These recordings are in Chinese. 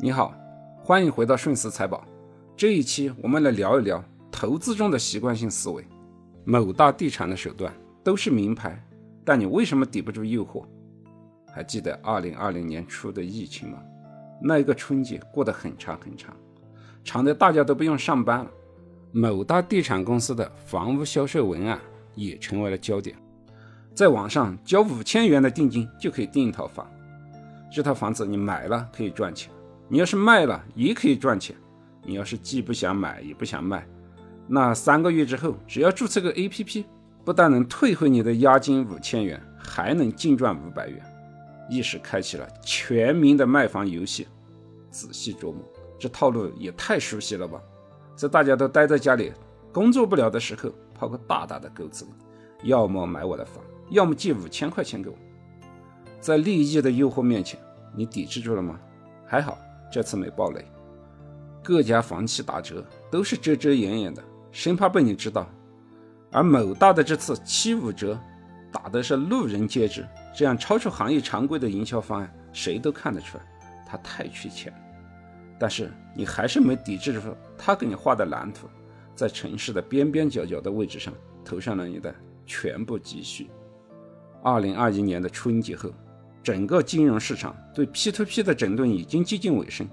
你好，欢迎回到顺思财宝。这一期我们来聊一聊投资中的习惯性思维。某大地产的手段都是名牌，但你为什么抵不住诱惑？还记得二零二零年初的疫情吗？那一个春节过得很长很长，长的大家都不用上班了。某大地产公司的房屋销售文案也成为了焦点，在网上交五千元的定金就可以订一套房，这套房子你买了可以赚钱。你要是卖了也可以赚钱，你要是既不想买也不想卖，那三个月之后只要注册个 APP，不但能退回你的押金五千元，还能净赚五百元，一时开启了全民的卖房游戏。仔细琢磨，这套路也太熟悉了吧？在大家都待在家里工作不了的时候，抛个大大的钩子，要么买我的房，要么借五千块钱给我。在利益的诱惑面前，你抵制住了吗？还好。这次没爆雷，各家房企打折都是遮遮掩掩的，生怕被你知道。而某大的这次七五折，打的是路人皆知，这样超出行业常规的营销方案，谁都看得出来，他太缺钱。但是你还是没抵制住他给你画的蓝图，在城市的边边角角的位置上投上了你的全部积蓄。二零二一年的春节后。整个金融市场对 P2P 的整顿已经接近尾声，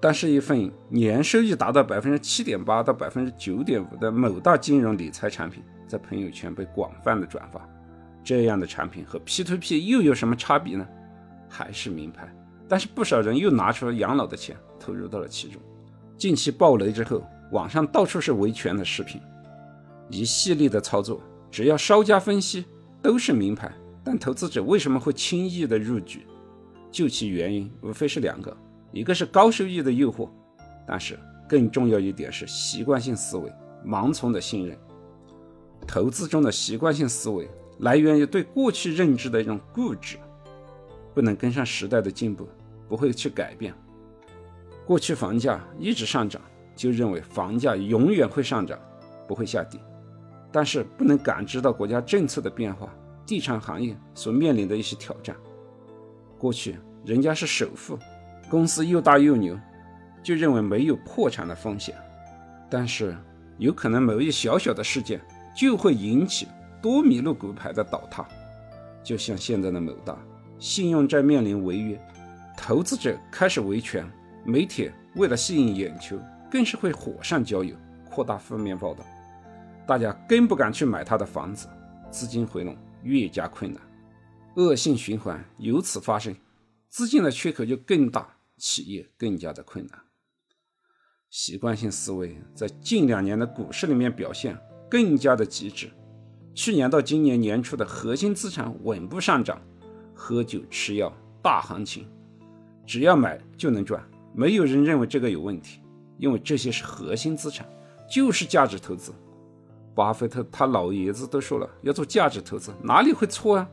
但是，一份年收益达到百分之七点八到百分之九点五的某大金融理财产品，在朋友圈被广泛的转发。这样的产品和 P2P 又有什么差别呢？还是名牌，但是不少人又拿出了养老的钱投入到了其中。近期暴雷之后，网上到处是维权的视频，一系列的操作，只要稍加分析，都是名牌。但投资者为什么会轻易的入局？究其原因，无非是两个：一个是高收益的诱惑，但是更重要一点是习惯性思维、盲从的信任。投资中的习惯性思维来源于对过去认知的一种固执，不能跟上时代的进步，不会去改变。过去房价一直上涨，就认为房价永远会上涨，不会下跌。但是不能感知到国家政策的变化。地产行业所面临的一些挑战。过去人家是首富，公司又大又牛，就认为没有破产的风险。但是有可能某一小小的事件就会引起多米诺骨牌的倒塌。就像现在的某大，信用债面临违约，投资者开始维权，媒体为了吸引眼球，更是会火上浇油，扩大负面报道，大家更不敢去买他的房子，资金回笼。越加困难，恶性循环由此发生，资金的缺口就更大，企业更加的困难。习惯性思维在近两年的股市里面表现更加的极致。去年到今年年初的核心资产稳步上涨，喝酒吃药大行情，只要买就能赚，没有人认为这个有问题，因为这些是核心资产，就是价值投资。巴菲特他老爷子都说了，要做价值投资，哪里会错啊？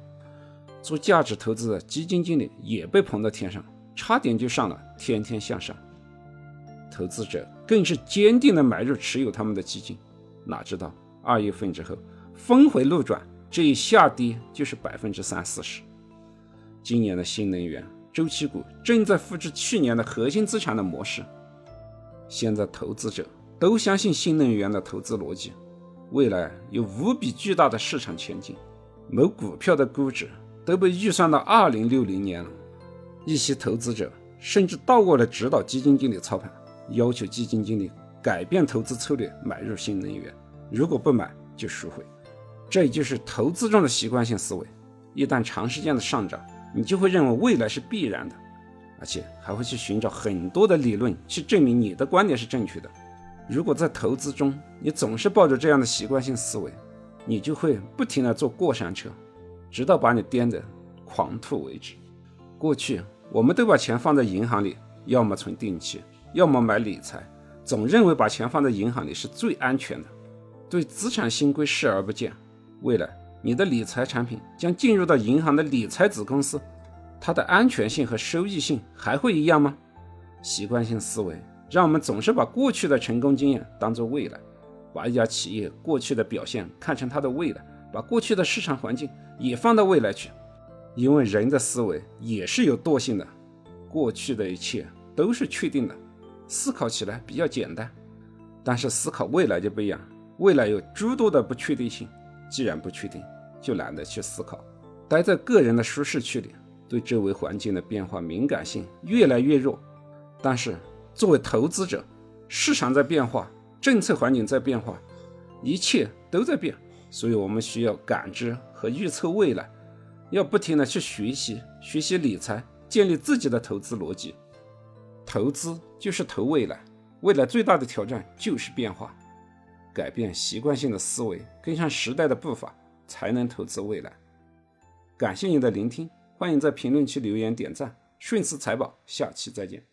做价值投资的基金经理也被捧到天上，差点就上了天天向上。投资者更是坚定的买入持有他们的基金，哪知道二月份之后峰回路转，这一下跌就是百分之三四十。今年的新能源周期股正在复制去年的核心资产的模式，现在投资者都相信新能源的投资逻辑。未来有无比巨大的市场前景，某股票的估值都被预算到二零六零年了。一些投资者甚至倒过来指导基金经理操盘，要求基金经理改变投资策略，买入新能源，如果不买就赎回。这也就是投资中的习惯性思维。一旦长时间的上涨，你就会认为未来是必然的，而且还会去寻找很多的理论去证明你的观点是正确的。如果在投资中，你总是抱着这样的习惯性思维，你就会不停地坐过山车，直到把你颠得狂吐为止。过去我们都把钱放在银行里，要么存定期，要么买理财，总认为把钱放在银行里是最安全的，对资产新规视而不见。未来你的理财产品将进入到银行的理财子公司，它的安全性和收益性还会一样吗？习惯性思维。让我们总是把过去的成功经验当做未来，把一家企业过去的表现看成它的未来，把过去的市场环境也放到未来去，因为人的思维也是有惰性的，过去的一切都是确定的，思考起来比较简单。但是思考未来就不一样，未来有诸多的不确定性。既然不确定，就懒得去思考，待在个人的舒适区里，对周围环境的变化敏感性越来越弱。但是作为投资者，市场在变化，政策环境在变化，一切都在变，所以我们需要感知和预测未来，要不停的去学习，学习理财，建立自己的投资逻辑。投资就是投未来，未来最大的挑战就是变化。改变习惯性的思维，跟上时代的步伐，才能投资未来。感谢您的聆听，欢迎在评论区留言点赞。顺思财宝，下期再见。